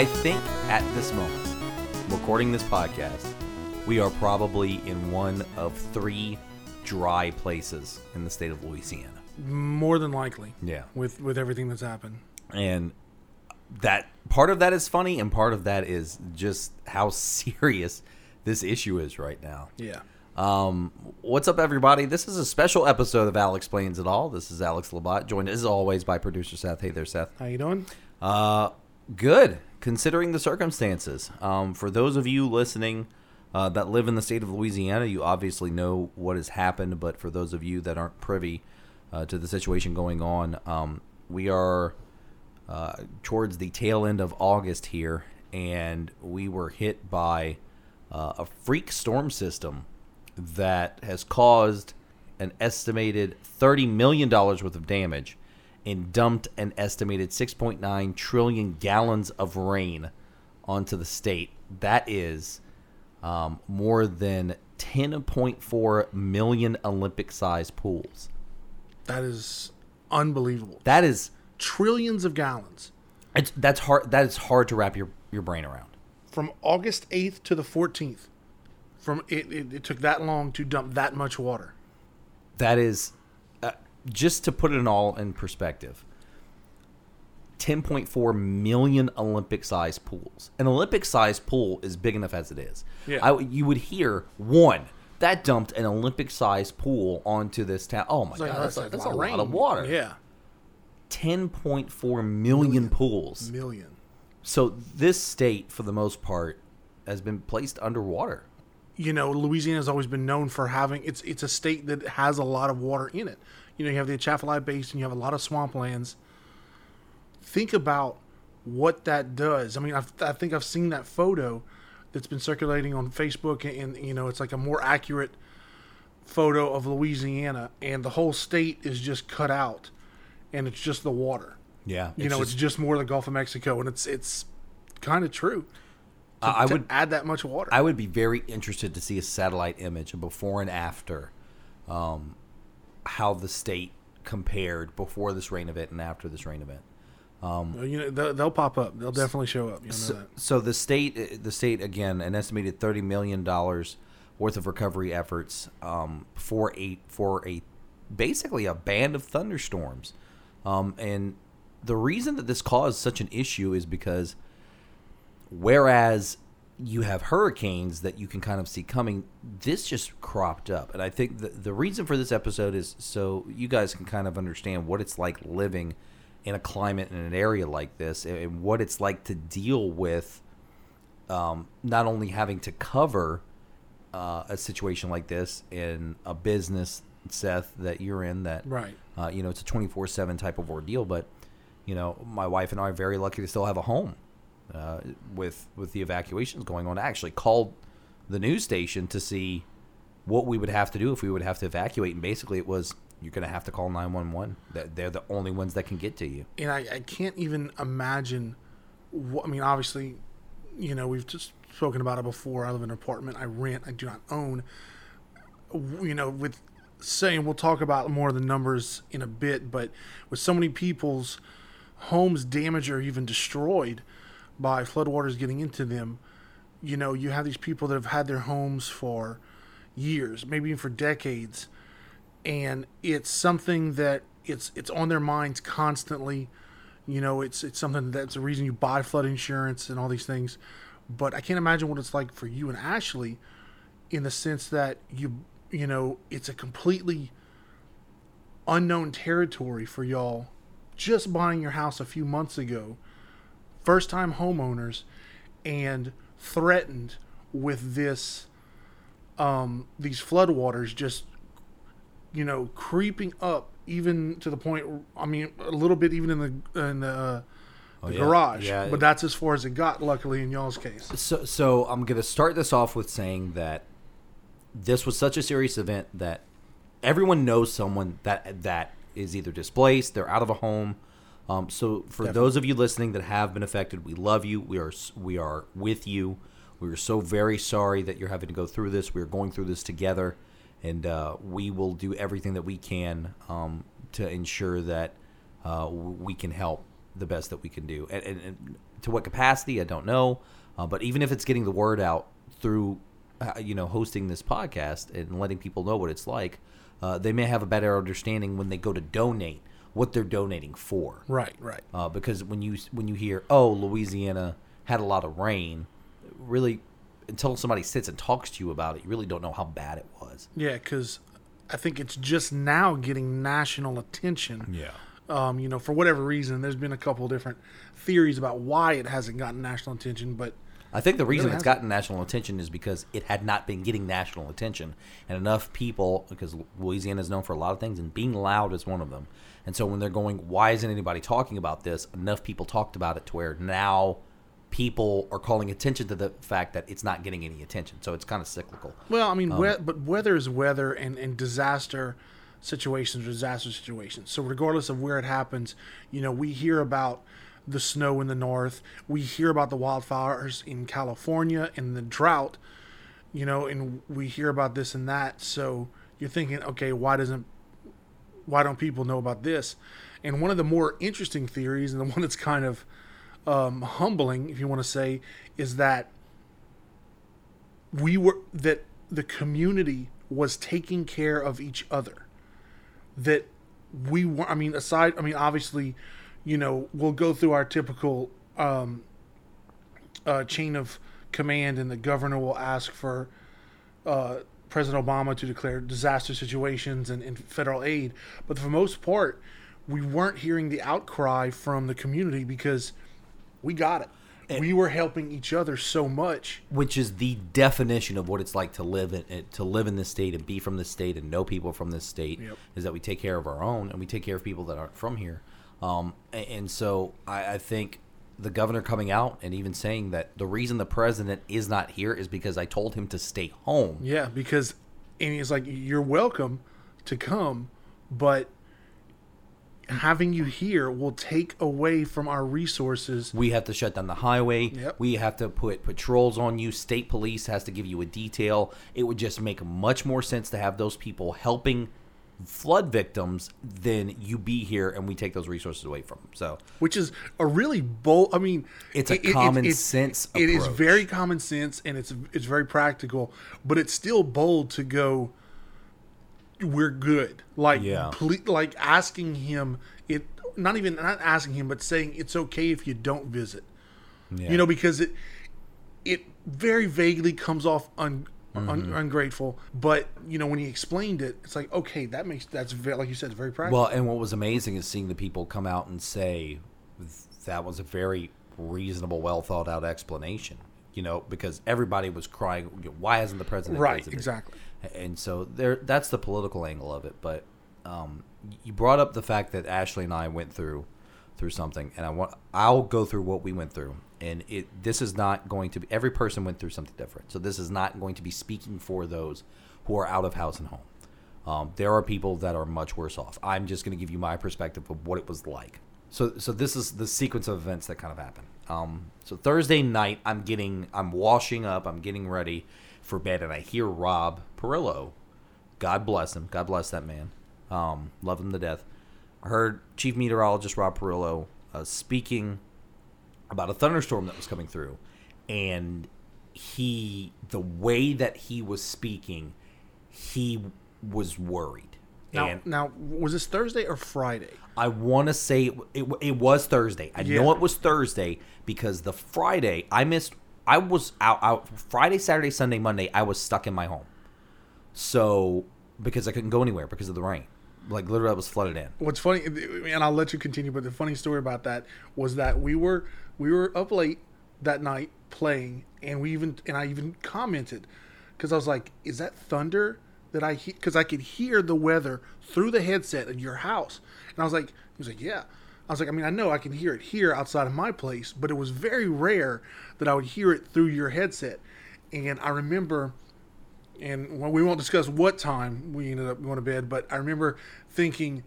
I think at this moment, recording this podcast, we are probably in one of three dry places in the state of Louisiana. More than likely. Yeah. With with everything that's happened. And that part of that is funny, and part of that is just how serious this issue is right now. Yeah. Um, what's up, everybody? This is a special episode of Al Explains It All. This is Alex Labat, joined as always by producer Seth. Hey there, Seth. How you doing? Uh, good, considering the circumstances. Um, for those of you listening uh, that live in the state of Louisiana, you obviously know what has happened. But for those of you that aren't privy uh, to the situation going on, um, we are uh, towards the tail end of August here, and we were hit by uh, a freak storm system that has caused an estimated $30 million worth of damage and dumped an estimated 6.9 trillion gallons of rain onto the state. That is um, more than 10.4 million Olympic sized pools. That is unbelievable. That is Trillions of gallons. it's, that's hard that is hard to wrap your, your brain around. From August 8th to the 14th. From it, it, it took that long to dump that much water. That is just to put it all in perspective. 10.4 million Olympic sized pools. An Olympic sized pool is big enough as it is. Yeah. I, you would hear one that dumped an Olympic sized pool onto this town. Oh my It's like, god, that's, like a, that's lot a of lot rain. of water. Yeah. 10.4 million pools. Million. So this state, for the most part, has been placed underwater. you know, Louisiana has always been known for having it's it's a state that has a lot of water in it. You know, you have the Atchafalaya Basin, you have a lot of swamplands. Think about what that does. I mean, I've, I think I've seen that photo that's been circulating on Facebook, and, and you know, it's like a more accurate photo of Louisiana, and the whole state is just cut out, and it's just the water. Yeah, You know, it's just more the Gulf of Mexico, and it's it's kind of true. I to would add that much water. I would be very interested to see a satellite image of before and after, um, how the state compared before this rain event and after this rain event. you know, they'll, they'll pop up. They'll definitely show up. You know So, so the state, the state again, an estimated thirty million dollars worth of recovery efforts um, for a for a basically a band of thunderstorms, um, and the reason that this caused such an issue is because whereas you have hurricanes that you can kind of see coming, this just cropped up. And I think the, the reason for this episode is so you guys can kind of understand what it's like living in a climate in an area like this and- and what it's like to deal with um, not only having to cover uh, a situation like this in a business, Seth, that you're in that Right. uh, you know, it's a 24 7 type of ordeal, but, you know, my wife and I are very lucky to still have a home uh, with, with the evacuations going on. I actually called the news station to see what we would have to do if we would have to evacuate. And basically, it was you're going to have to call 911. That They're the only ones that can get to you. And I, I can't even imagine. What, I mean, obviously, you know, we've just spoken about it before. I live in an apartment. I rent. I do not own. You know, with saying we'll talk about more of the numbers in a bit, but with so many people's homes damaged or even destroyed by floodwaters getting into them, you know, you have these people that have had their homes for years, maybe even for decades, and it's something that it's it's on their minds constantly. You know, it's it's something that's the reason you buy flood insurance and all these things. But I can't imagine what it's like for you and Ashley, in the sense that you you know it's a completely unknown territory for y'all. Just buying your house a few months ago, first time homeowners, and threatened with this um, these floodwaters just you know creeping up even to the point I mean a little bit even in the in the, uh, the yeah. garage Yeah. but that's as far as it got luckily in y'all's case So, so I'm going to start this off with saying that this was such a serious event that everyone knows someone that that is either displaced, they're out of a home. Um, so, for those of you listening that have been affected, we love you. We are we are with you. We are so very sorry that you're having to go through this. We are going through this together, and uh, we will do everything that we can um, to ensure that uh, we can help the best that we can do. And, and, and to what capacity, I don't know. Uh, but even if it's getting the word out through, uh, you know, hosting this podcast and letting people know what it's like, uh, they may have a better understanding when they go to donate what they're donating for. Right, right. Uh, because when you when you hear, oh, Louisiana had a lot of rain, really, until somebody sits and talks to you about it, you really don't know how bad it was. Yeah, because I think it's just now getting national attention. Yeah. Um, you know, for whatever reason, there's been a couple different theories about why it hasn't gotten national attention, but I think the reason really it's gotten national attention is because it had not been getting national attention, and enough people, because Louisiana is known for a lot of things, and being loud is one of them. And so when they're going, why isn't anybody talking about this? Enough people talked about it to where now people are calling attention to the fact that it's not getting any attention. So it's kind of cyclical. Well, I Um, mean, we- but weather is weather, and, and disaster situations are disaster situations. So regardless of where it happens, you know, we hear about the snow in the north, we hear about the wildfires in California and the drought, you know, and we hear about this and that. So you're thinking, okay, why doesn't why don't people know about this? And one of the more interesting theories, and the one that's kind of um, humbling, if you want to say, is that we were that the community was taking care of each other that we were i mean aside i mean obviously you know we'll go through our typical um uh chain of command and the governor will ask for uh president obama to declare disaster situations and, and federal aid. But for the most part we weren't hearing the outcry from the community because we got it. We were helping each other so much. Which is the definition of what it's like to live in eh, to live in this state and be from this state and know people from this state Yep. is that we take care of our own and we take care of people that aren't from here. Um, and, so I, I think the governor coming out and even saying that the reason the president is not here is because I told him to stay home Yeah, because and he's like, you're welcome to come, but having you here will take away from our resources. we have to shut down the highway Yep. we have to put patrols on you state police has to give you a detail it would just make much more sense to have those people helping flood victims then you be here and we take those resources away from them so Which is a really bold. I mean, It's a common sense It is approach. very common sense, and it's it's very practical. But it's still bold to go. We're good. Like, Yeah. ple- like asking him it. Not even not asking him, but saying it's okay if you don't visit. yeah. you know because it it very vaguely comes off un, Mm-hmm. un, ungrateful but you know when he explained it it's like okay that makes that's very like you said it's very practical Well, and what was amazing is seeing the people come out and say that was a very reasonable, well thought out explanation. You know, because everybody was crying, "Why hasn't the president?" right visited?" exactly And so there, that's the political angle of it. But um, you brought up the fact that Ashley and I went through through something, and I want I'll go through what we went through. And it this is not going to be every person went through something different. So this is not going to be speaking for those who are out of house and home. Um, there are people that are much worse off. I'm just going to give you my perspective of what it was like. So, so this is the sequence of events that kind of happened. Um, so Thursday night, I'm getting, I'm washing up, I'm getting ready for bed, and I hear Rob Perillo. God bless him. God bless that man. Um, love him to death. I heard Chief Meteorologist Rob Perillo uh, speaking about a thunderstorm that was coming through, and he, the way that he was speaking, he was worried. now and now was this thursday or friday I want to say it, it, it was Thursday. I know it was Thursday because the Friday I missed. I was out, out Friday, Saturday, Sunday, Monday. I was stuck in my home. So because I couldn't go anywhere because of the rain, like literally I was flooded in. what's funny and i'll let you continue but the funny story about that was that we were we were up late that night playing and we even and i even commented because i was like is that thunder that i hear?" because i could hear the weather through the headset in your house and i was like he was like yeah i was like i mean i know i can hear it here outside of my place but it was very rare that i would hear it through your headset and i remember and well, we won't discuss what time we ended up going to bed, but I remember thinking,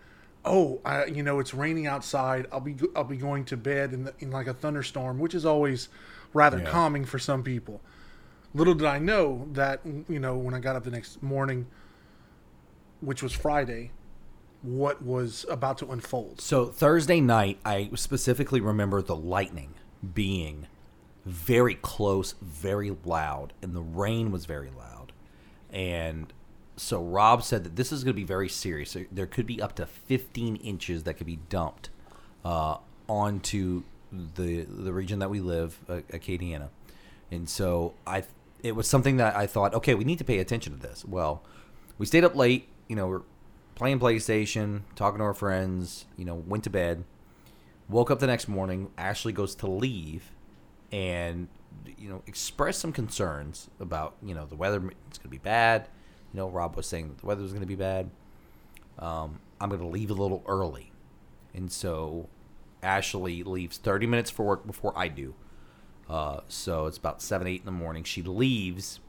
"Oh, I, you know, it's raining outside. I'll be I'll be going to bed in, the, in like a thunderstorm, which is always rather Yeah. calming for some people." Little did I know that you know when I got up the next morning, which was Friday, what was about to unfold. So Thursday night, I specifically remember the lightning being very close, very loud, and the rain was very loud. And so Rob said that this is going to be very serious. There- could be up to 15 inches that could be dumped uh, onto the the region that we live, uh, Acadiana. And so I, it was something that I thought, okay, we need to pay attention to this. Well, we stayed up late. You know, we're playing PlayStation, talking to our friends. You know, went to bed. Woke up the next morning. Ashley goes to leave, and you know, express some concerns about you know the weather. It's going to be bad. You know, Rob was saying the weather was going to be bad. Um, I'm going to leave a little early, and so Ashley leaves 30 minutes for work before I do. Uh, so it's about seven, eight in the morning. She leaves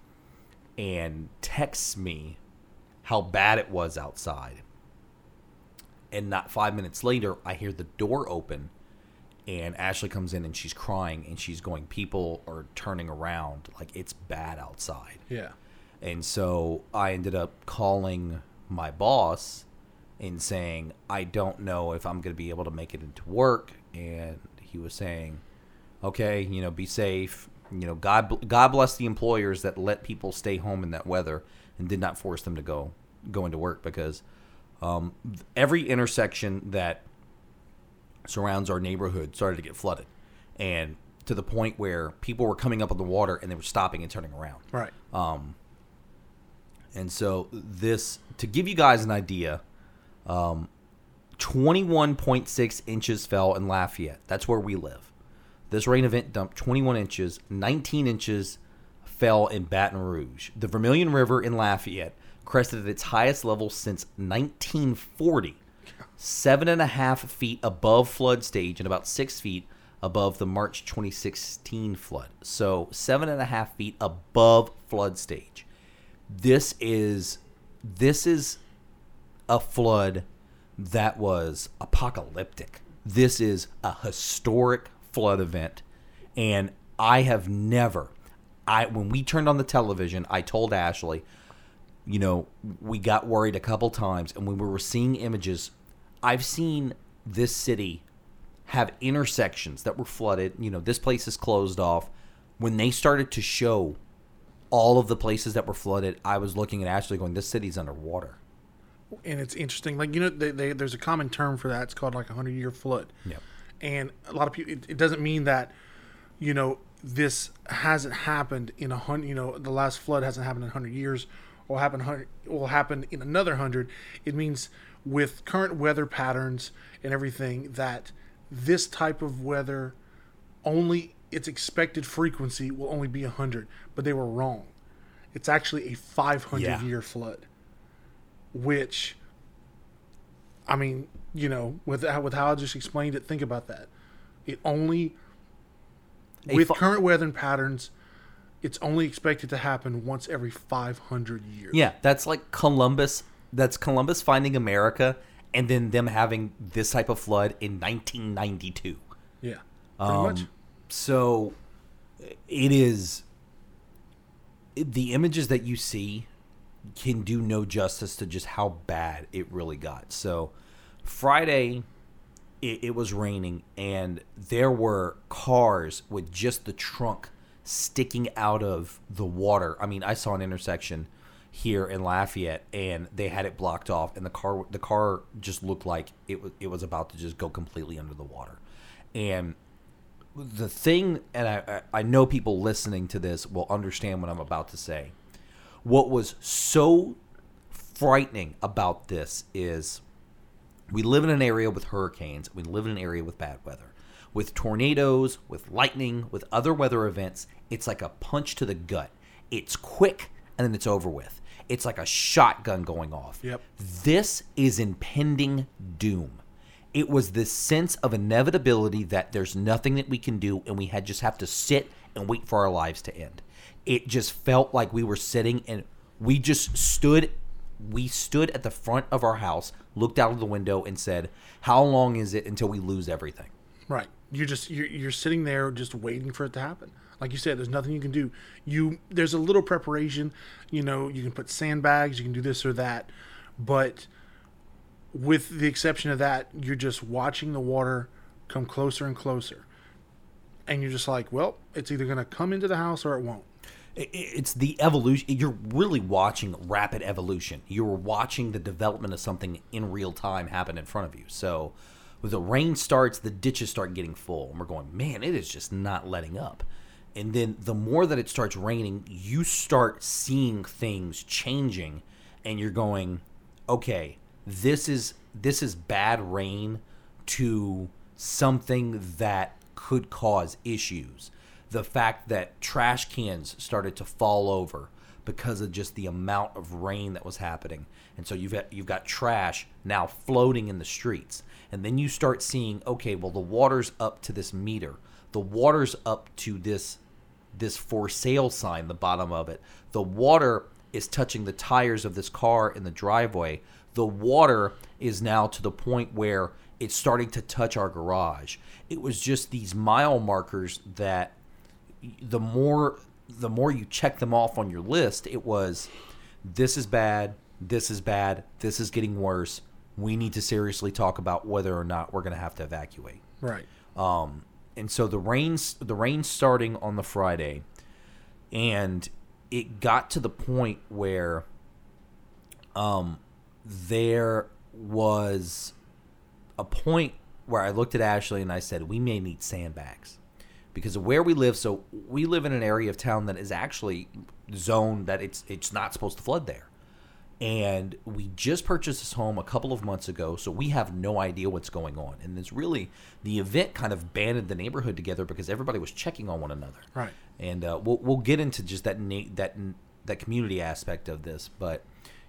and texts me how bad it was outside. And not five minutes later, I hear the door open, and Ashley comes in and she's crying and she's going, People are turning around. Like it's bad outside. Yeah. And so I ended up calling my boss and saying, I don't know if I'm going to be able to make it into work. And he was saying, okay, you know, be safe. You know, God, God bless the employers that let people stay home in that weather and did not force them to go go into work because um, every intersection that surrounds our neighborhood started to get flooded, and to the point where people were coming up on the water and they were stopping and turning around. Right. Um, and so this to give you guys an idea, um, 21.6 inches fell in Lafayette. That's where we live. This rain event dumped 21 inches. 19 inches fell in Baton Rouge. The Vermilion River in Lafayette crested at its highest level since 1940, seven and a half feet above flood stage and about six feet above the March 2016 flood. So seven and a half feet above flood stage. This is this is a flood that was apocalyptic. This is a historic flood event, and I have never. I when we turned on the television, I told Ashley, you know, we got worried a couple times, and when we were seeing images, I've seen this city have intersections that were flooded. You know, this place is closed off. When they started to show all of the places that were flooded, I was looking at Ashley going, "This city's underwater." and it's interesting. Like you know, they, they, there's a common term for that. It's called like a hundred year flood. Yep. And a lot of people, it, it doesn't mean that, you know, this hasn't happened in a hundred. You know, the last flood hasn't happened in hundred years, or happened hundred will happen in another hundred. It means with current weather patterns and everything that this type of weather only its expected frequency will only be 100 but they were wrong it's actually a 500 Yeah. year flood which i mean you know with how, with how i just explained it think about that it only A with fi- current weather patterns it's only expected to happen once every 500 years Yeah, that's like Columbus. That's Columbus finding America, and then them having this type of flood in 1992. yeah pretty much Um, so it is the images that you see can do no justice to just how bad it really got. So Friday it, it was raining and there were cars with just the trunk sticking out of the water. I mean, I saw an intersection here in Lafayette and they had it blocked off and the car the car just looked like it was it was about to just go completely under the water. And the thing, and I, I know people listening to this will understand what I'm about to say. What was so frightening about this is we live in an area with hurricanes, we live in an area with bad weather. With tornadoes, with lightning, with other weather events, it's like a punch to the gut. It's quick and then it's over with. It's like a shotgun going off. Yep. This is impending doom. It was this sense of inevitability that there's nothing that we can do and we had just have to sit and wait for our lives to end. It just felt like we were sitting and we just stood we stood at the front of our house, looked out of the window and said, "How long is it until we lose everything?" Right. You're just you're, you're sitting there just waiting for it to happen. Like you said, there's nothing you can do. You there's a little preparation. You know, you can put sandbags, you can do this or that, but with the exception of that, you're just watching the water come closer and closer. And you're just like, well, it's either going to come into the house or it won't. It's the evolution. You're really watching rapid evolution. You're watching the development of something in real time happen in front of you. So, when the rain starts, the ditches start getting full, and we're going, man, it is just not letting up. And then the more that it starts raining, you start seeing things changing, and you're going, okay, this is this is bad rain to something that could cause issues. The fact that trash cans started to fall over because of just the amount of rain that was happening. And so you've got, you've got trash now floating in the streets. And then you start seeing, okay, well the water's up to this meter. The water's up to this this for sale sign, the bottom of it. The water is touching the tires of this car in the driveway. The water is now to the point where it's starting to touch our garage. It was just these mile markers that the more the more you check them off on your list, it was this is bad, this is bad, this is getting worse. We need to seriously talk about whether or not we're going to have to evacuate. Right. Um, and so the rains the rain starting on the Friday, and it got to the point where um, there was a point where I looked at Ashley and I said, "We may need sandbags." Because of where we live, so we live in an area of town that is actually zoned that it's it's not supposed to flood there and we just purchased this home a couple of months ago so we have no idea what's going on and it's really the event kind of banded the neighborhood together because everybody was checking on one another Right. and uh, we'll, we'll get into just that na- that that community aspect of this but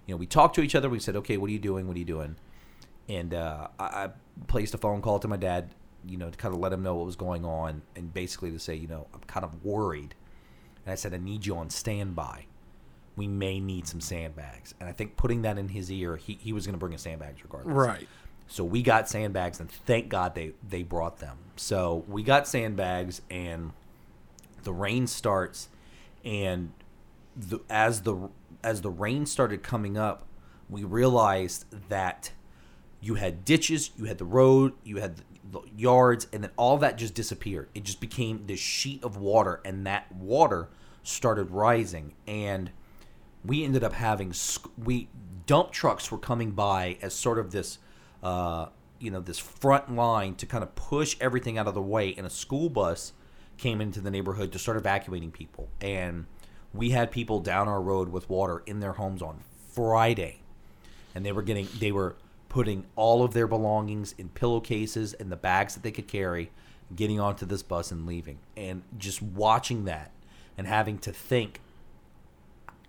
you know we talked to each other we said okay what are you doing what are you doing and uh, I, I placed a phone call to my dad you know to kind of let him know what was going on and basically to say you know i'm kind of worried and i said i need you on standby we may need some sandbags. And I think putting that in his ear, he, he was going to bring us sandbags regardless. Right. So we got sandbags, and thank God they, they brought them. So we got sandbags, and the rain starts, and the, as the as the rain started coming up, we realized that you had ditches, you had the road, you had the yards, and then all that just disappeared. It just became this sheet of water, and that water started rising, and we ended up having we dump trucks were coming by as sort of this uh, you know this front line to kind of push everything out of the way and a school bus came into the neighborhood to start evacuating people and we had people down our road with water in their homes on friday and they were getting they were putting all of their belongings in pillowcases and the bags that they could carry getting onto this bus and leaving and just watching that and having to think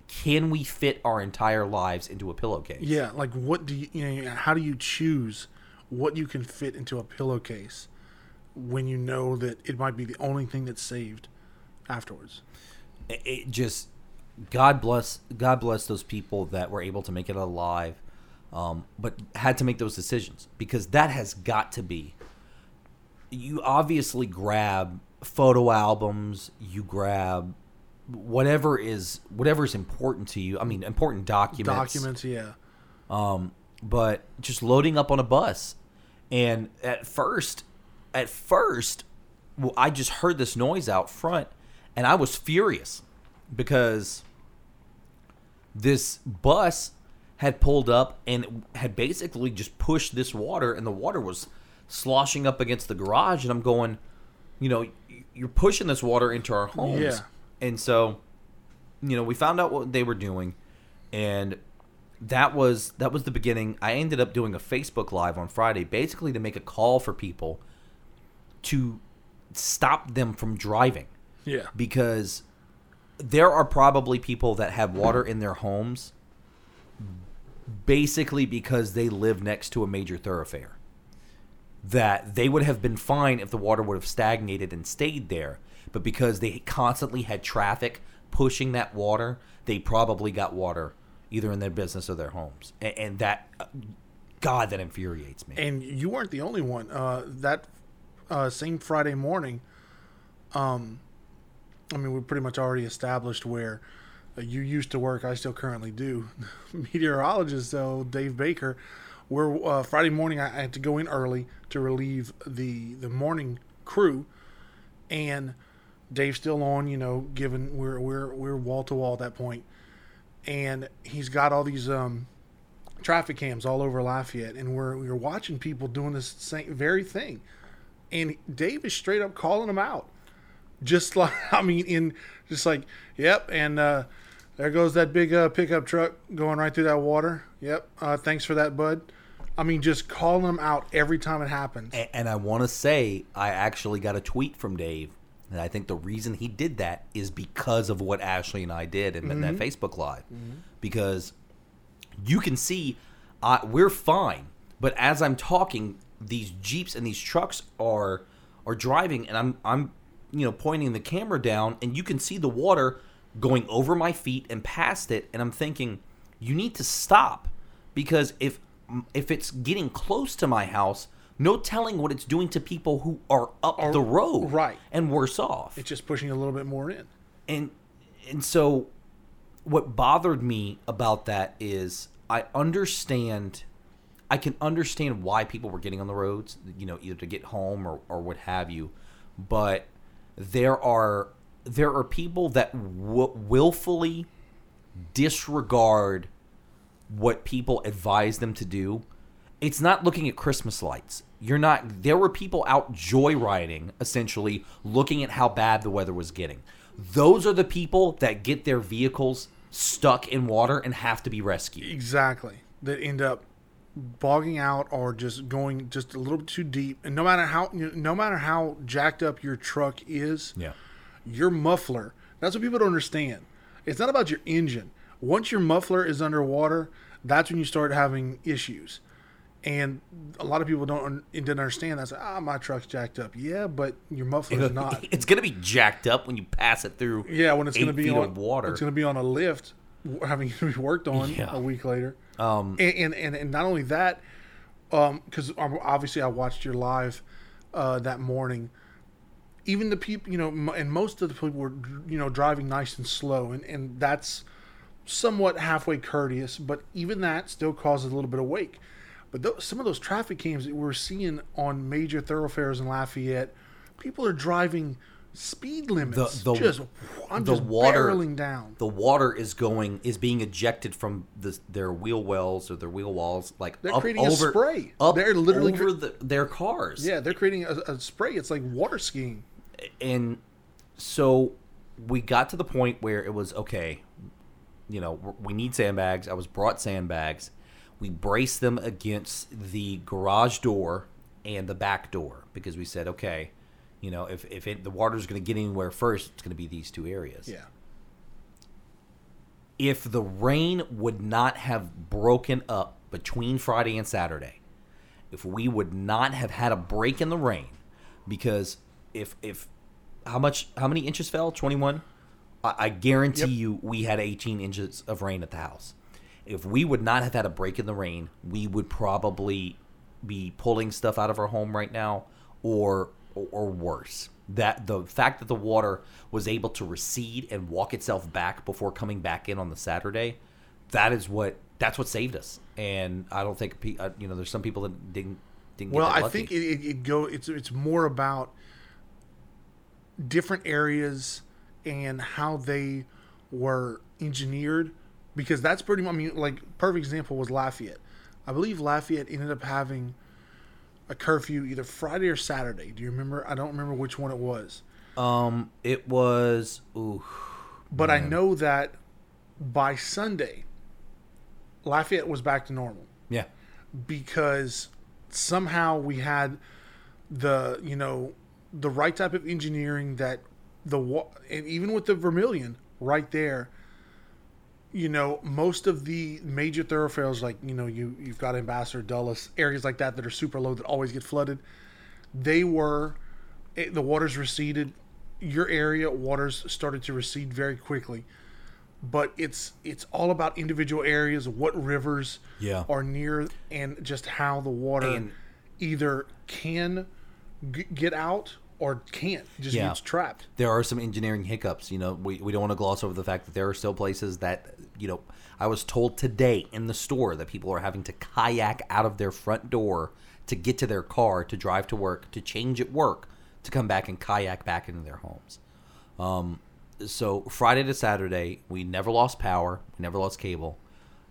can we fit our entire lives into a pillowcase Yeah. Like, what do you, you know, how do you choose what you can fit into a pillowcase when you know that it might be the only thing that's saved afterwards? It, just God bless God bless those people that were able to make it alive, um, but had to make those decisions because that has got to be. You obviously grab photo albums, you grab whatever is whatever is important to you. I mean, important documents. Documents, yeah. Um, but just loading up on a bus, and at first, at first, well, I just heard this noise out front, and I was furious because this bus had pulled up and had basically just pushed this water, and the water was sloshing up against the garage, and I'm going, you know, you're pushing this water into our homes, Yeah. and so, you know, we found out what they were doing, and that was that was the beginning. I ended up doing a Facebook live on Friday, basically to make a call for people to stop them from driving Yeah. because there are probably people that have water in their homes basically because they live next to a major thoroughfare that they would have been fine if the water would have stagnated and stayed there but because they constantly had traffic pushing that water they probably got water either in their business or their homes and, and that god that infuriates me And you weren't the only one. Uh, that uh, same Friday morning, um, I mean, we pretty much already established where uh, you used to work. I still currently do. Meteorologist, though, Dave Baker, we're uh, Friday morning. I, I had to go in early to relieve the the morning crew, and Dave's still on. You know, given we're we're we're wall to wall at that point, and he's got all these um, traffic cams all over Lafayette, and we're we're watching people doing this same very thing, and Dave is straight up calling them out, just like I mean, in just like yep, and uh, there goes that big uh, pickup truck going right through that water. Yep, uh, thanks for that, bud. I mean, just calling them out every time it happens. A- And I want to say, I actually got a tweet from Dave, and I think the reason he did that is because of what Ashley and I did in, in that Facebook Live. Because you can see uh, we're fine, but as I'm talking, these jeeps and these trucks are are driving, and I'm I'm you know pointing the camera down, and you can see the water going over my feet and past it, and I'm thinking, you need to stop because if if it's getting close to my house, no telling what it's doing to people who are up the road, right. and worse off It's just pushing a little bit more in. and and so what bothered me about that is I understand I can understand why people were getting on the roads, you know, either to get home or, or what have you, but there are there are people that w- willfully disregard what people advise them to do. It's not looking at Christmas lights. You're not. There were people out joyriding, essentially looking at how bad the weather was getting. Those are the people that get their vehicles stuck in water and have to be rescued. Exactly. That end up bogging out or just going just a little bit too deep. And no matter how no matter how jacked up your truck is, Yeah. your muffler. That's what people don't understand. It's not about your engine. Once your muffler is underwater, that's when you start having issues. And a lot of people don't didn't understand that. Say, ah, my truck's jacked up. Yeah, but your muffler's not. It's gonna be jacked up when you pass it through. Yeah, when it's going to be on water. It's going to be on a lift, having to be worked on Yeah. a week later. Um, and, and and not only that, because obviously I watched your live uh, that morning. Even the people, you know, m- and most of the people were, you know, driving nice and slow, and and that's somewhat halfway courteous, but even that still causes a little bit of wake. But those, some of those traffic cams that we're seeing on major thoroughfares in Lafayette, people are driving speed limits. the- just I'm the just water- barreling down. the water is going is being ejected from the, their wheel wells or their wheel walls, like They're up creating a spray. Up They're literally over cre- the, their cars. Yeah, they're creating a, a spray. It's like water skiing. and so we got to the point where it was okay you know we need sandbags i was brought sandbags we braced them against the garage door and the back door because we said okay you know if, if it, the water's going to get anywhere first it's going to be these two areas Yeah. if the rain would not have broken up between Friday and Saturday, if we would not have had a break in the rain, because if if how much how many inches fell? Twenty one. I, I guarantee Yep. you we had eighteen inches of rain at the house. If we would not have had a break in the rain, we would probably be pulling stuff out of our home right now, or or, or worse. That the fact that the water was able to recede and walk itself back before coming back in on the Saturday, that is what that's what saved us. And I don't think uh, you know there's some people that didn't didn't get Well, I think it, it, it go. It's it's more about different areas and how they were engineered, because that's pretty. much I mean, like perfect example was Lafayette. I believe Lafayette ended up having a curfew either Friday or Saturday. Do you remember? I don't remember which one it was, um it was ooh but I know that by Sunday, Lafayette was back to normal. yeah because somehow we had the you know the right type of engineering that the and even with the Vermilion right there you know most of the major thoroughfares like you know you you've got ambassador dulles areas like that that are super low that always get flooded they were it, the waters receded your area waters started to recede very quickly but it's it's all about individual areas what rivers Yeah. are near and just how the water And- either can g- get out or can't just Yeah. gets trapped. there are some engineering hiccups. You know, we, we don't want to gloss over the fact that there are still places that, you know, I was told today in the store that people are having to kayak out of their front door to get to their car, to drive to work, to change at work, to come back and kayak back into their homes. Um, so Friday to Saturday, we never lost power, we never lost cable,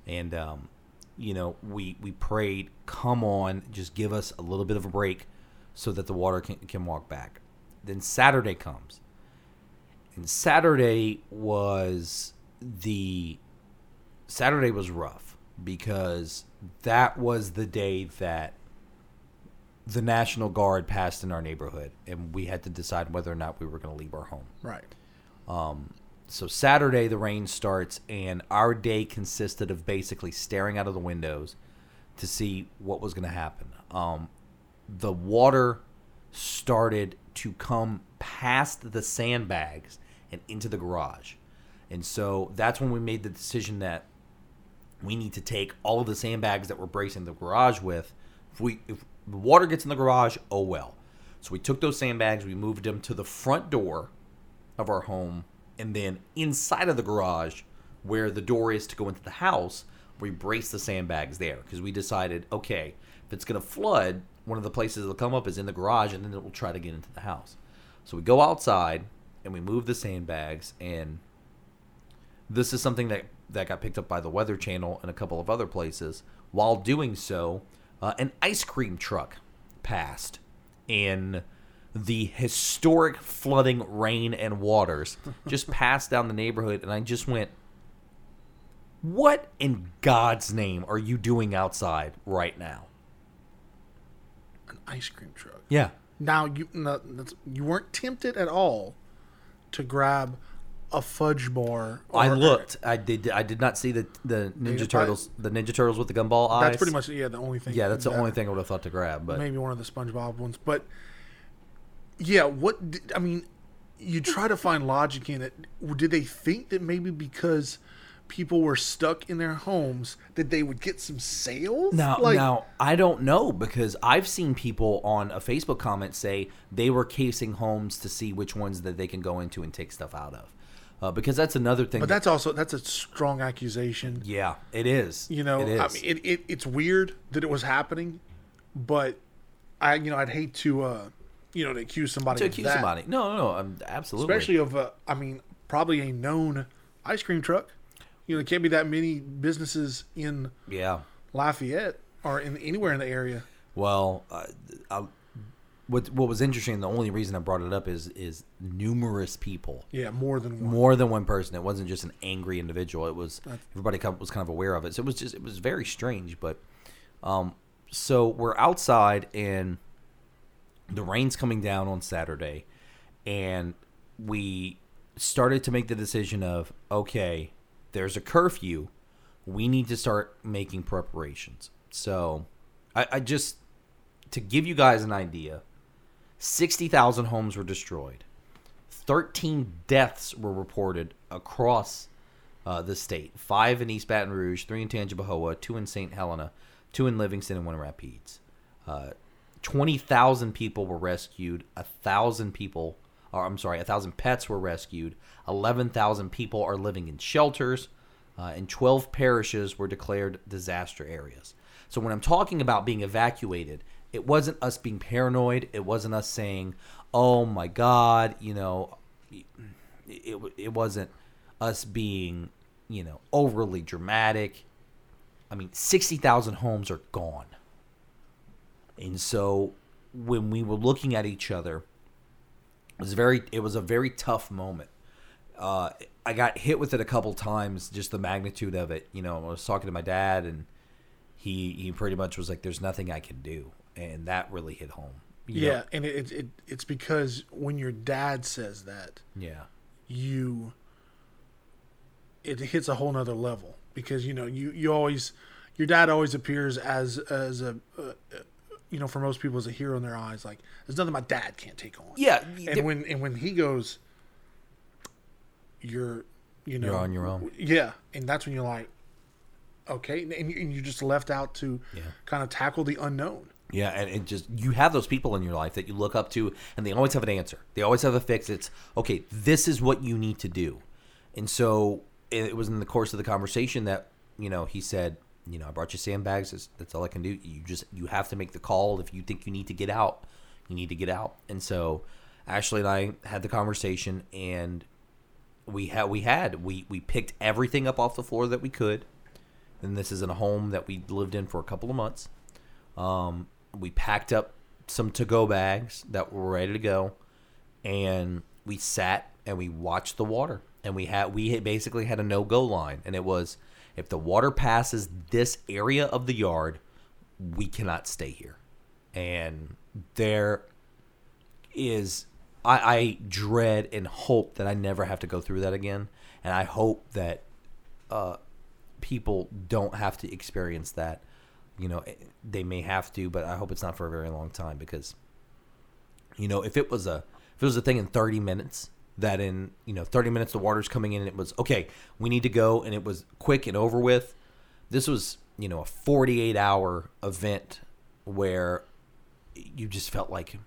and um, you know, we we prayed, come on, just give us a little bit of a break, so that the water can can walk back. Then Saturday comes, and Saturday was the Saturday was rough because that was the day that the National Guard passed in our neighborhood, and we had to decide whether or not we were going to leave our home. Right. So Saturday the rain starts, and our day consisted of basically staring out of the windows to see what was going to happen. Um, the water started to come past the sandbags and into the garage, and so that's when we made the decision that we need to take all of the sandbags that we're bracing the garage with. If we if the water gets in the garage, oh well. So we took those sandbags, we moved them to the front door of our home, and then inside of the garage, where the door is to go into the house, we brace the sandbags there because we decided, okay, if it's gonna flood, one of the places it'll come up is in the garage, and then it will try to get into the house. So we go outside and we move the sandbags, and this is something that that got picked up by the Weather Channel and a couple of other places. While doing so, uh, an ice cream truck passed in the historic flooding rain and waters just passed down the neighborhood and I just went what in God's name are you doing outside right now? An ice cream truck. Yeah. Now you no, that's, you weren't tempted at all to grab a fudge bar. I looked. I did I did not see the the Ninja I- Turtles the Ninja Turtles with the gumball eyes. That's pretty much yeah the only thing. Yeah, that's the that- only thing I would have thought to grab, but maybe one of the SpongeBob ones, but yeah, what did, I mean, you try to find logic in it. Did they think that maybe because people were stuck in their homes that they would get some sales? Now, like, now I don't know because I've seen people on a Facebook comment say they were casing homes to see which ones that they can go into and take stuff out of, uh, because that's another thing. but that- that's also that's a strong accusation. yeah, it is. You know, it is. I mean, it, it it's weird that it was happening, but I you know I'd hate to uh you know to accuse somebody to accuse that, somebody. No, no, no, um, absolutely. especially of uh, I mean probably a known ice cream truck. You know, there can't be that many businesses in yeah. Lafayette or in anywhere in the area. Well, uh, I, what what was interesting, the only reason I brought it up is is numerous people Yeah, more than one. more than one person. It wasn't just an angry individual. It was everybody was kind of aware of it. So it was just it was very strange. But um, so we're outside and the rain's coming down on Saturday, and we started to make the decision of okay, there's a curfew. We need to start making preparations. So I, I just to give you guys an idea, sixty thousand homes were destroyed. 13 deaths were reported across uh, the state five in East Baton Rouge, three in Tangipahoa, two in St. Helena, two in Livingston, and one in Rapides. Uh, 20,000 people were rescued, a thousand people, or I'm sorry, a thousand pets were rescued, 11,000 people are living in shelters, uh, and 12 parishes were declared disaster areas. So when I'm talking about being evacuated, it wasn't us being paranoid. It wasn't us saying, "Oh my God," you know. It, it, it wasn't us being, you know, overly dramatic. I mean, sixty thousand homes are gone, and so when we were looking at each other, it was very. It was a very tough moment. Uh, I got hit with it a couple times, just the magnitude of it. You know, I was talking to my dad, and he he pretty much was like, "There's nothing I can do," and that really hit home. You know? Yeah, and it, it, it it's because when your dad says that, yeah, you it hits a whole nother level because you know you you always your dad always appears as as a uh, you know for most people as a hero in their eyes like there's nothing my dad can't take on yeah. and when and when he goes you're you know You're on your own. yeah and that's when you're like okay and, you- and you're just left out to Yeah. kind of tackle the unknown Yeah, and it just you have those people in your life that you look up to, and they always have an answer. They always have a fix. It's okay. This is what you need to do, and so it was in the course of the conversation that you know he said, you know, I brought you sandbags. That's, that's all I can do. You just you have to make the call if you think you need to get out. You need to get out, and so Ashley and I had the conversation, and we had we had we we picked everything up off the floor that we could. And this is in a home that we lived in for a couple of months. Um, we packed up some to go bags that were ready to go, and we sat and we watched the water. And we had we had basically had a no go line, and it was if the water passes this area of the yard, we cannot stay here. And there is I, I dread and hope that I never have to go through that again, and I hope that uh, people don't have to experience that you know they may have to but i hope it's not for a very long time because you know if it was a if it was a thing in 30 minutes that in you know 30 minutes the water's coming in and it was okay we need to go and it was quick and over with this was you know a 48 hour event where you just felt like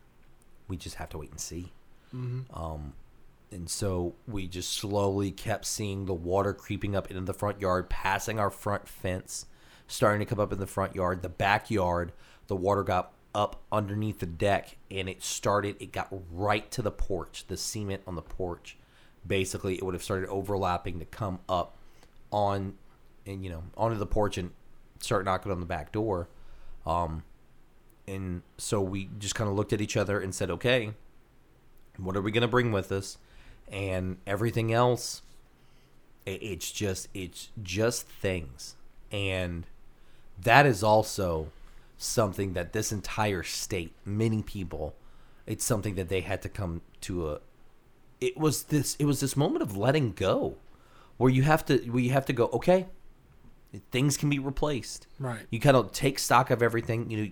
we just have to wait and see mm-hmm. um and so we just slowly kept seeing the water creeping up into the front yard passing our front fence starting to come up in the front yard. The backyard, the water got up underneath the deck and it started, it got right to the porch, the cement on the porch. Basically, it would have started overlapping to come up on, and you know, onto the porch and start knocking on the back door. Um, and so we just kind of looked at each other and said, okay, what are we going to bring with us? And everything else, it's just, it's just things. And that is also something that this entire state, many people, it's something that they had to come to a. It was this. It was this moment of letting go, where you have to. Where you have to go. Okay, things can be replaced. Right. You kind of take stock of everything. You know,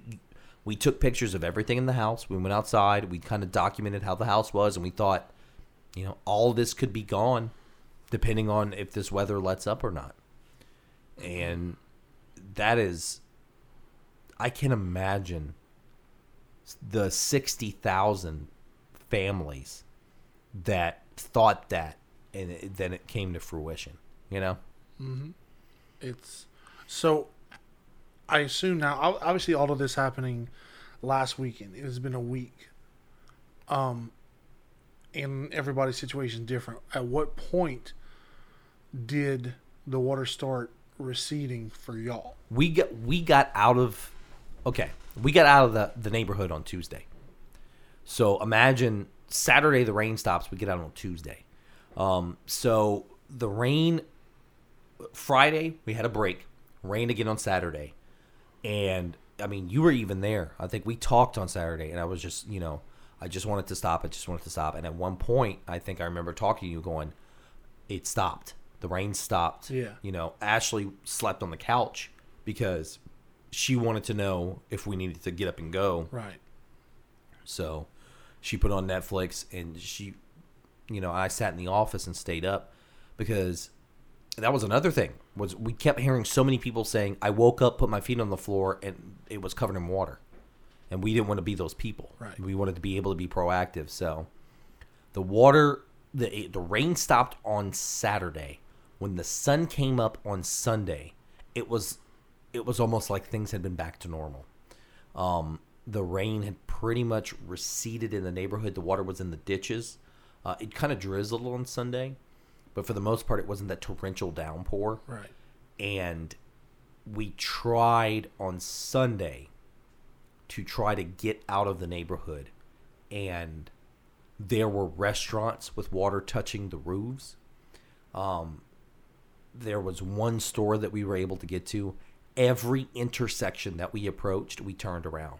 we took pictures of everything in the house. We went outside. We kind of documented how the house was, and we thought, you know, all this could be gone, depending on if this weather lets up or not. And that is I can imagine the 60,000 families that thought that and it, then it came to fruition, you know? Mm-hmm. It's so I assume now obviously all of this happening last weekend. It has been a week. Um and everybody's situation different. At what point did the water start receding for y'all? We got we got out of okay. We got out of the, the neighborhood on Tuesday. So imagine Saturday the rain stops, we get out on Tuesday. Um, so the rain Friday we had a break. Rain again on Saturday. And I mean, you were even there. I think we talked on Saturday and I was just, you know, I just wanted to stop. I just wanted to stop. And at one point, I think I remember talking to you going, it stopped. The rain stopped. Yeah. You know, Ashley slept on the couch because she wanted to know if we needed to get up and go. Right. So she put on Netflix and she, you know, I sat in the office and stayed up because that was another thing was we kept hearing so many people saying I woke up, put my feet on the floor, and it was covered in water, and we didn't want to be those people. Right. We wanted to be able to be proactive. So the water, the the rain stopped on Saturday when the sun came up on Sunday, it was it was almost like things had been back to normal. Um, the rain had pretty much receded in the neighborhood. The water was in the ditches. Uh, it kind of drizzled on Sunday, but for the most part, it wasn't that torrential downpour. Right. And we tried on Sunday to try to get out of the neighborhood, and there were restaurants with water touching the roofs. Um, there was one store that we were able to get to. Every intersection that we approached, we turned around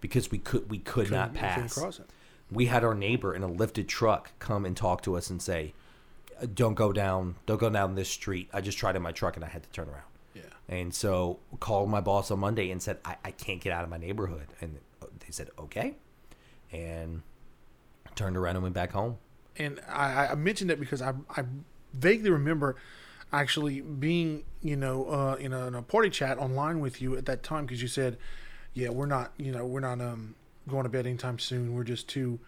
because we could we could not pass. We had our neighbor in a lifted truck come and talk to us and say, uh, "Don't go down, don't go down this street." I just tried in my truck and I had to turn around. Yeah. And so called my boss on Monday and said, "I, I can't get out of my neighborhood." And uh, they said, "Okay," and turned around and went back home. And I, I mentioned it because I I vaguely remember actually being, you know, uh, in, a, in a party chat online with you at that time because you said, yeah, we're not, you know, we're not um going to bed anytime soon. We're just too,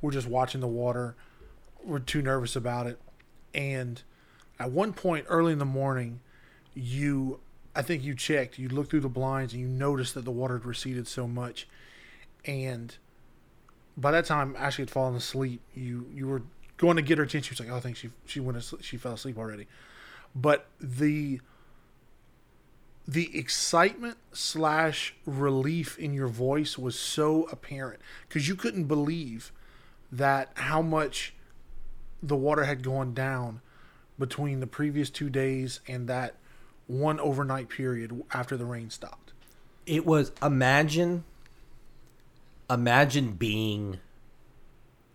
we're just watching the water. We're too nervous about it. And at one point early in the morning, you, I think you checked, you looked through the blinds and you noticed that the water had receded so much. And by that time, Ashley had fallen asleep. You you were going to get her attention. She was like, "Oh, I think she she went asleep, she fell asleep already." But the the excitement slash relief in your voice was so apparent because you couldn't believe that how much the water had gone down between the previous two days and that one overnight period after the rain stopped. It was imagine imagine being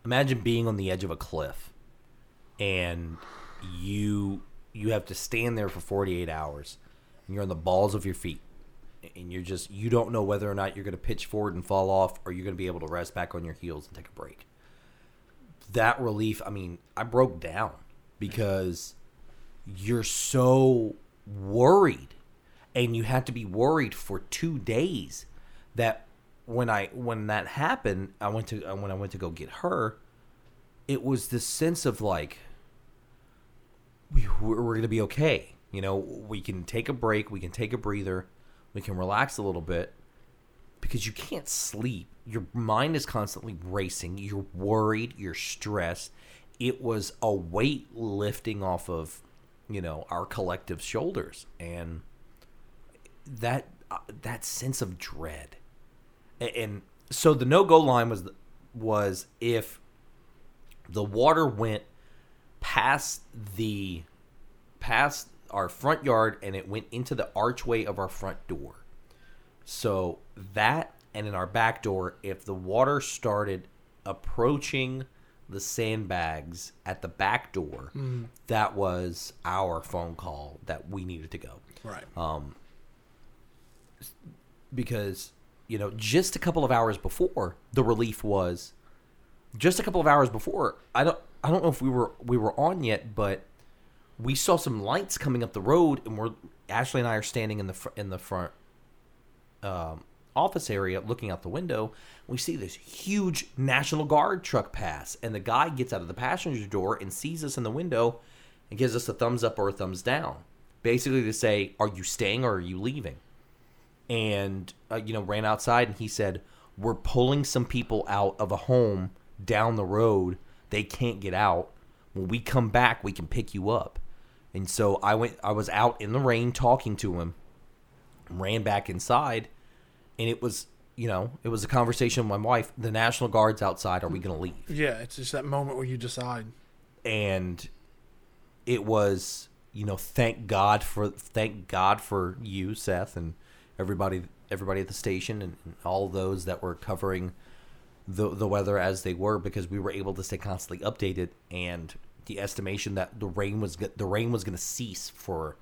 imagine being on the edge of a cliff and you you have to stand there for 48 hours and you're on the balls of your feet. And you're just you don't know whether or not you're going to pitch forward and fall off or you're going to be able to rest back on your heels and take a break. That relief i mean i broke down because you're so worried and you had to be worried for 2 days that when i when that happened i went to when i went to go get her it was this sense of like we, we're going to be okay you know, we can take a break, we can take a breather, we can relax a little bit because you can't sleep. Your mind is constantly racing. You're worried, you're stressed. It was a weight lifting off of, you know, our collective shoulders and that uh, that sense of dread. And, and so the no-go line was was if the water went past the past our front yard and it went into the archway of our front door. So that and in our back door, if the water started approaching the sandbags at the back door, mm. that was our phone call that we needed to go. Right. Um, because you know, just a couple of hours before the relief was, just a couple of hours before. I don't. I don't know if we were we were on yet, but we saw some lights coming up the road, and we're Ashley and I are standing in the fr- in the front um, office area, looking out the window. We see this huge National Guard truck pass, and the guy gets out of the passenger door and sees us in the window, and gives us a thumbs up or a thumbs down, basically to say, "Are you staying or are you leaving?" And uh, you know, ran outside, and he said, "We're pulling some people out of a home down the road. They can't get out." When we come back, we can pick you up. And so I went I was out in the rain talking to him, ran back inside, and it was you know, it was a conversation with my wife. The National Guard's outside. Are we going to leave? Yeah, it's just that moment where you decide. And it was, you know, thank God for thank God for you, Seth, and everybody everybody at the station and, and all those that were covering the the weather as they were because we were able to stay constantly updated and the estimation that the rain was the rain was going to cease for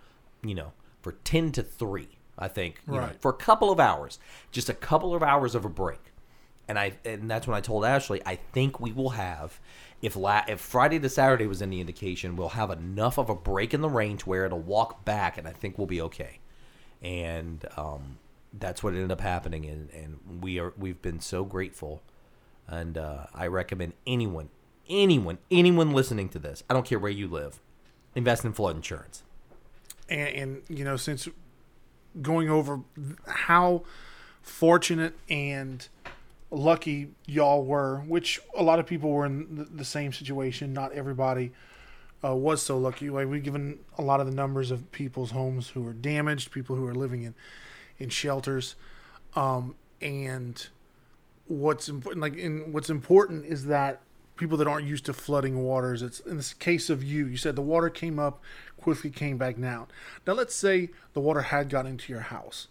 you know for 10 to 3 i think right. Know, for a couple of hours just a couple of hours of a break and i and that's when i told ashley i think we will have if la- if friday to saturday was any indication we'll have enough of a break in the rain to where it'll walk back and i think we'll be okay and um, that's what ended up happening and, and we are we've been so grateful and uh, i recommend anyone anyone, anyone listening to this, I don't care where you live, invest in flood insurance. And, and you know, since going over how fortunate and lucky y'all were, which a lot of people were in the, same situation. Not everybody uh, was so lucky. Like we've given a lot of the numbers of people's homes who are damaged, people who are living in in shelters, um, and what's important. Like, in what's important is that people that aren't used to flooding waters. It's in this case of you. You said the water came up, quickly came back down. Now let's say the water had got into your house,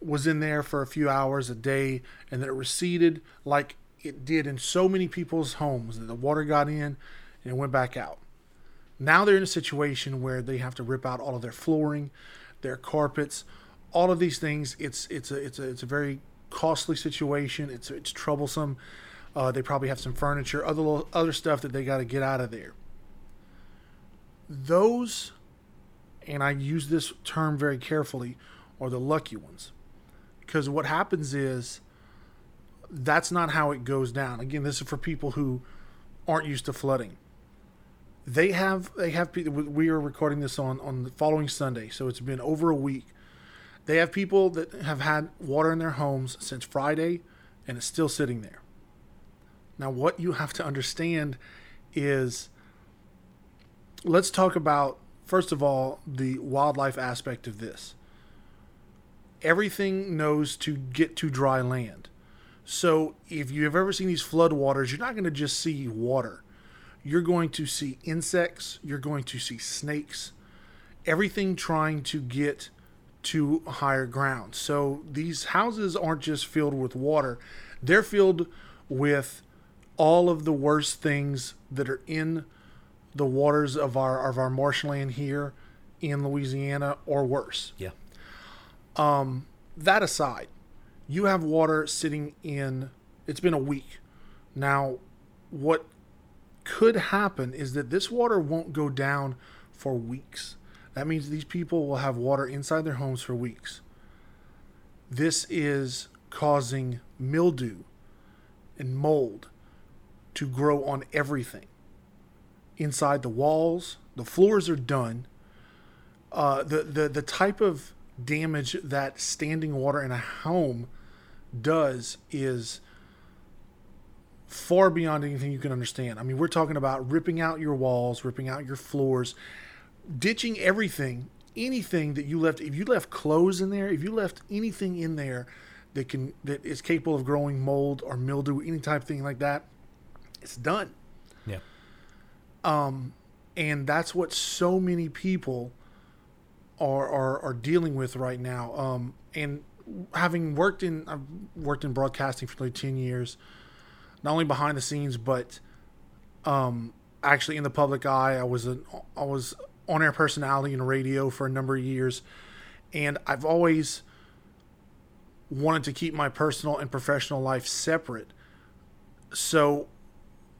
was in there for a few hours a day, and then it receded like it did in so many people's homes. That the water got in and went back out. Now they're in a situation where they have to rip out all of their flooring, their carpets, all of these things. It's it's a it's a it's a very costly situation. It's it's troublesome uh, they probably have some furniture, other other stuff that they got to get out of there. Those, and I use this term very carefully, are the lucky ones. because what happens is that's not how it goes down. Again, this is for people who aren't used to flooding. They have they have we are recording this on on the following Sunday, so it's been over a week. They have people that have had water in their homes since Friday and it's still sitting there. Now, what you have to understand is let's talk about, first of all, the wildlife aspect of this. Everything knows to get to dry land. So, if you've ever seen these floodwaters, you're not going to just see water. You're going to see insects, you're going to see snakes, everything trying to get to higher ground. So, these houses aren't just filled with water, they're filled with all of the worst things that are in the waters of our of our marshland here in Louisiana or worse. Yeah. Um, that aside, you have water sitting in it's been a week. Now, what could happen is that this water won't go down for weeks. That means these people will have water inside their homes for weeks. This is causing mildew and mold to grow on everything inside the walls. The floors are done. Uh, the, the the type of damage that standing water in a home does is far beyond anything you can understand. I mean, we're talking about ripping out your walls, ripping out your floors, ditching everything, anything that you left. If you left clothes in there, if you left anything in there that can that is capable of growing mold or mildew, any type of thing like that, it's done. Yeah. Um, and that's what so many people are are, are dealing with right now. Um, and having worked in I've worked in broadcasting for like ten years, not only behind the scenes but um, actually in the public eye. I was a I was on air personality in radio for a number of years, and I've always wanted to keep my personal and professional life separate. So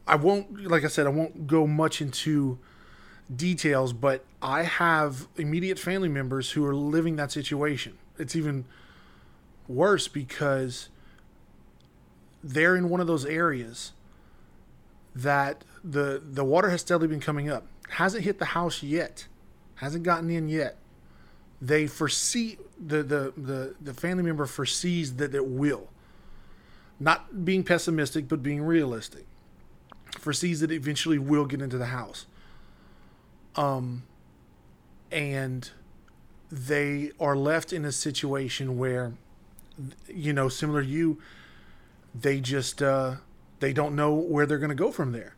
I won't, like I said, I won't go much into details, but I have immediate family members who are living that situation. It's even worse because they're in one of those areas that the the water has steadily been coming up. Hasn't hit the house yet. Hasn't gotten in yet. They foresee the the the, the family member foresees that it will. Not being pessimistic, but being realistic foresees that it eventually will get into the house. Um, and they are left in a situation where, you know, similar to you, they just uh, they don't know where they're going to go from there.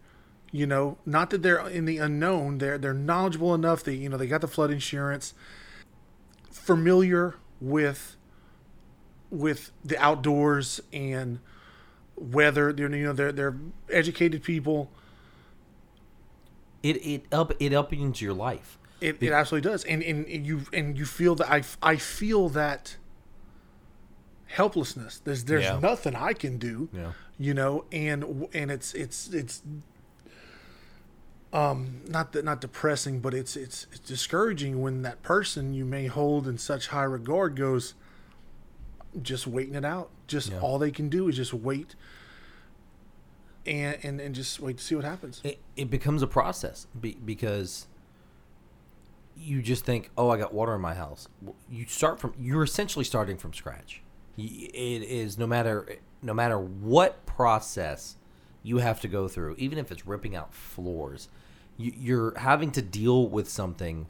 You know, not that they're in the unknown. They're they're knowledgeable enough that you know they got the flood insurance, familiar with with the outdoors and weather. They're you know they're they're educated people. It it up it upends your life. It, it absolutely does, and, and and you and you feel that I I feel that helplessness. There's there's Yeah. nothing I can do. Yeah. You know, and and it's it's it's um not that not depressing, but it's it's it's discouraging when that person you may hold in such high regard goes just waiting it out. Just Yeah. all they can do is just wait and and, and just wait to see what happens. it, it becomes a process be, because you just think, oh, I got water in my house. You start from you're essentially starting from scratch. It is no matter no matter what process you have to go through, even if it's ripping out floors, you're having to deal with something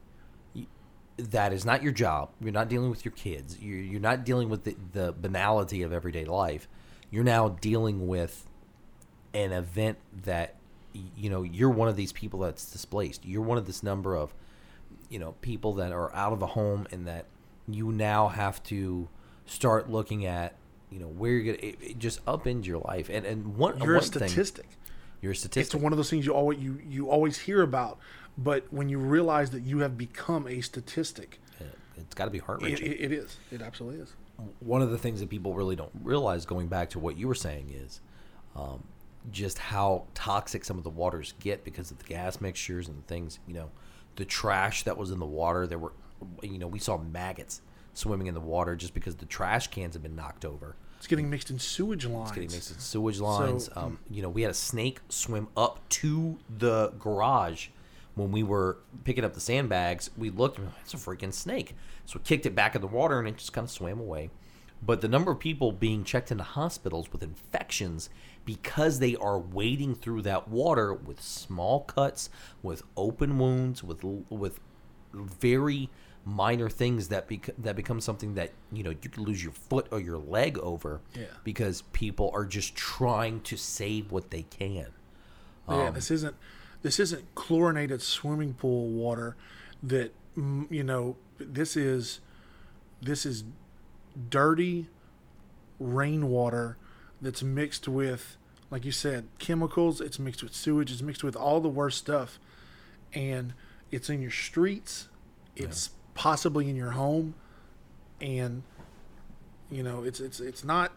that is not your job. You're not dealing with your kids. You're, you're not dealing with the, the banality of everyday life. You're now dealing with an event that you know you're one of these people that's displaced you're one of this number of you know people that are out of a home and that you now have to start looking at you know where you're gonna it, it just upends your life and and one You're one a thing- statistic. You're a it's one of those things you always you you always hear about but when you realize that you have become a statistic it's got to be heart wrenching. it, it is it absolutely is one of the things that people really don't realize, going back to what you were saying, is um, just how toxic some of the waters get because of the gas mixtures and things. You know, the trash that was in the water. There were, you know, we saw maggots swimming in the water just because the trash cans have been knocked over. It's getting mixed in sewage lines. It's getting mixed in sewage lines. So- um, you know, we had a snake swim up to the garage when we were picking up the sandbags. We looked, and it's a freaking snake. So we kicked it back in the water, and it just kind of swam away. But the number of people being checked into hospitals with infections because they are wading through that water with small cuts, with open wounds, with with very minor things that bec- that become something that you know you could lose your foot or your leg over Yeah. because people are just trying to save what they can. yeah, Um, this isn't this isn't chlorinated swimming pool water that you know. This is this is dirty rainwater that's mixed with, like you said, chemicals. It's mixed with sewage. It's mixed with all the worst stuff, and it's in your streets. It's possibly in your home, and you know it's it's it's not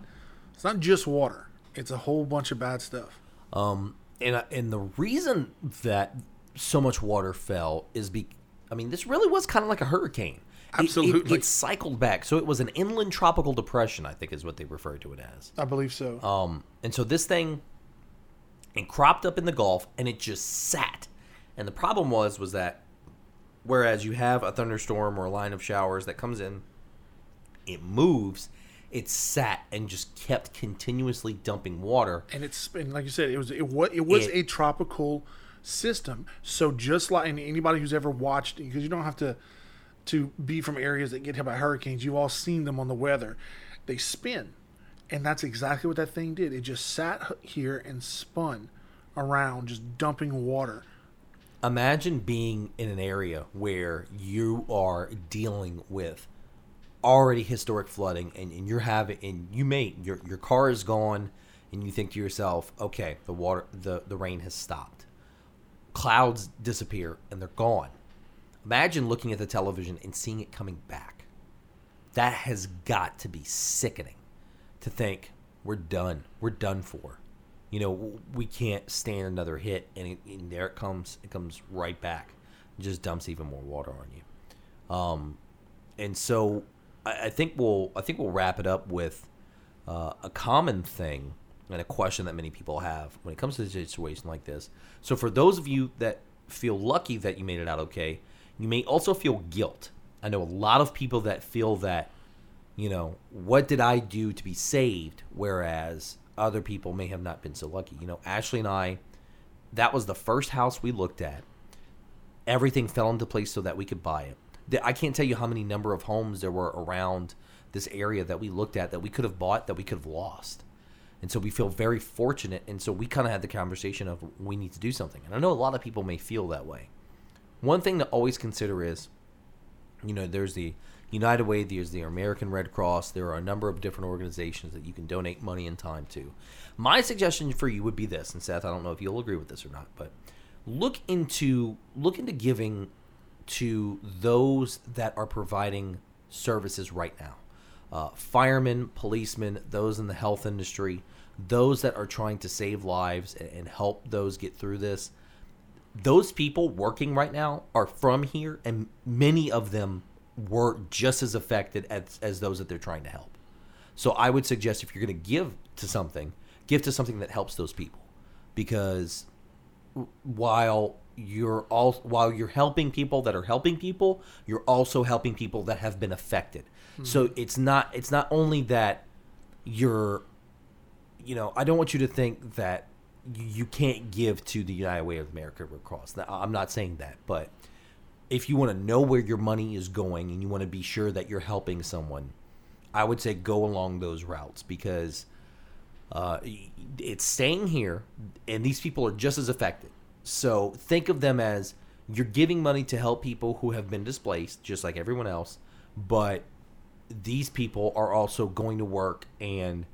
it's not just water. It's a whole bunch of bad stuff. Um, and and the reason that so much water fell is be, I mean, this really was kind of like a hurricane. It- it- Absolutely. it, cycled back, so it was an inland tropical depression. I think is what they refer to it as. I believe so. Um, and so this thing, it cropped up in the Gulf, and it just sat. And the problem was, was that whereas you have a thunderstorm or a line of showers that comes in, it moves. It sat and just kept continuously dumping water. and it's and like you said, it was it was it was It- a tropical system. So just like and anybody who's ever watched, because you don't have to to be from areas that get hit by hurricanes, you've all seen them on the weather. They spin, and that's exactly what that thing did. It just sat here and spun around, just dumping water. Imagine being in an area where you are dealing with already historic flooding and, and you're having and you may your your car is gone and you think to yourself okay the water the the rain has stopped. Clouds disappear and they're gone. Imagine looking at the television and seeing it coming back. That has got to be sickening to think we're done we're done for you know we can't stand another hit and, it, and there it comes it comes right back just dumps even more water on you um, and so I, I think we'll I think we'll wrap it up with uh, a common thing and a question that many people have when it comes to a situation like this. So for those of you that feel lucky that you made it out okay, you may also feel guilt. I know a lot of people that feel that, you know, what did I do to be saved? Whereas other people may have not been so lucky. You know, Ashley and I, that was the first house we looked at everything fell into place so that we could buy it. I can't tell you how many number of homes there were around this area that we looked at that we could have bought that we could have lost. And so we feel very fortunate. And so we kind of had the conversation of we need to do something. And I know a lot of people may feel that way. One thing to always consider is, you know, there's the United Way, there's the American Red Cross. There are a number of different organizations that you can donate money and time to. My suggestion for you would be this, and Seth, I don't know if you'll agree with this or not, but look into look into giving to those that are providing services right now. Uh, firemen, policemen, those in the health industry, those that are trying to save lives and, and help those get through this those people working right now are from here, and many of them were just as affected as, as those that they're trying to help. So I would suggest if you're going to give to something, give to something that helps those people, because while you're all while you're helping people that are helping people, you're also helping people that have been affected. Hmm. So it's not it's not only that you're you know, I don't want you to think that you you can't give to the United Way of America Red Cross. Now, I'm not saying that, but if you want to know where your money is going and you want to be sure that you're helping someone, I would say go along those routes because uh, it's staying here, and these people are just as affected. So think of them as you're giving money to help people who have been displaced, just like everyone else, but these people are also going to work and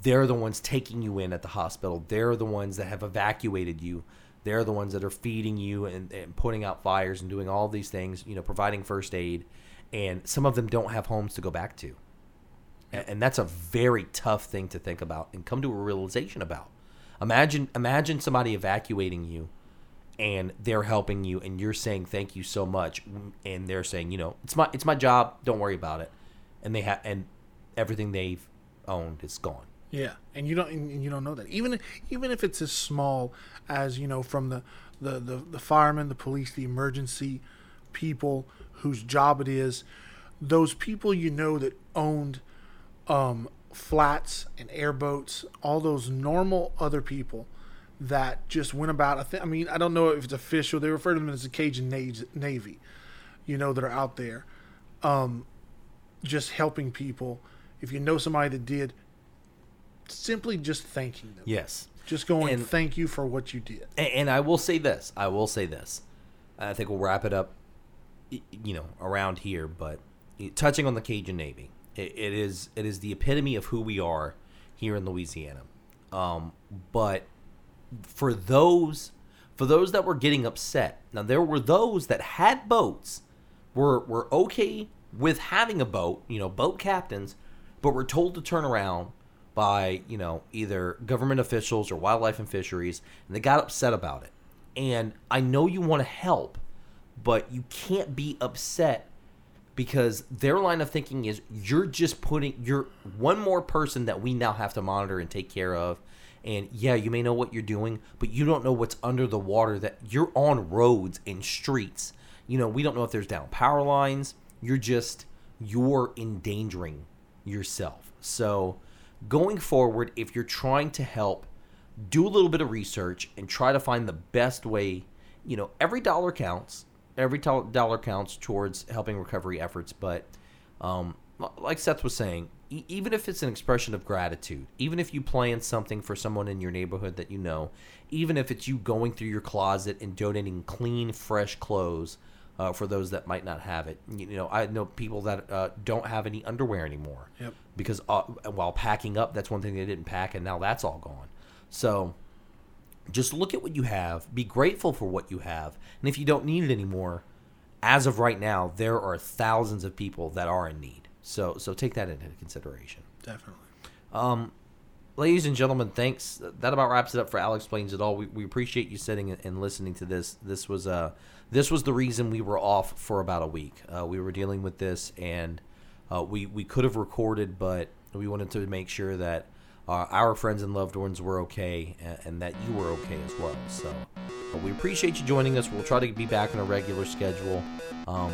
they're the ones taking you in at the hospital. They're the ones that have evacuated you. They're the ones that are feeding you and, and putting out fires and doing all these things, you know, providing first aid. And some of them don't have homes to go back to. A- And that's a very tough thing to think about and come to a realization about. Imagine imagine somebody evacuating you and they're helping you and you're saying thank you so much and they're saying, you know, it's my it's my job, don't worry about it. and they have and everything they've owned is gone. Yeah, and you don't and you don't know that even even if it's as small as you know from the the the, the firemen, the police, the emergency people whose job it is, those people you know that owned um, flats and airboats, all those normal other people that just went about. I, th- I mean, I don't know if it's official. They refer to them as the Cajun Navy, you know, that are out there, um, just helping people. If you know somebody that did, simply just thanking them. Yes. Just going, And- thank you for what you did. And, and I will say this. I will say this. I think we'll wrap it up, you know, around here. But touching on the Cajun Navy, it, it is it is the epitome of who we are here in Louisiana. Um, but for those for those that were getting upset, now there were those that had boats, were were okay with having a boat, you know, boat captains, but were told to turn around by you know either government officials or wildlife and fisheries, and they got upset about it. And I know you want to help, but you can't be upset because their line of thinking is you're just putting you're one more person that we now have to monitor and take care of. And yeah you may know what you're doing but you don't know what's under the water that you're on roads and streets. You know we don't know if there's down power lines. You're just you're endangering yourself. So going forward if you're trying to help do a little bit of research and try to find the best way you know every dollar counts. Every dollar counts towards helping recovery efforts but um, like seth was saying even if it's an expression of gratitude even if you plan something for someone in your neighborhood that you know even if it's you going through your closet and donating clean fresh clothes uh, for those that might not have it. You know i know people that uh, don't have any underwear anymore. Yep. because uh, while packing up that's one thing they didn't pack and now that's all gone. So just look at what you have. Be grateful for what you have. And if you don't need it anymore as of right now there are thousands of people that are in need. So so take that into consideration. Definitely. um ladies and gentlemen thanks. That about wraps it up for alex explains it all we, we appreciate you sitting and listening to this. This was uh this was the reason we were off for about a week. Uh, we were dealing with this and uh, we we could have recorded but we wanted to make sure that uh, our friends and loved ones were okay and, and that you were okay as well. So but we appreciate you joining us. We'll try to be back on a regular schedule. Um,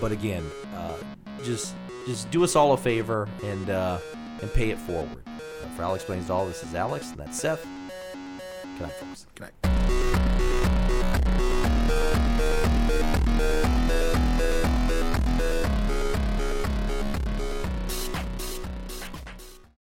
but again uh, just just do us all a favor and uh, and pay it forward. Uh, for alex explains all this is alex and that's seth. Good night folks. Good night.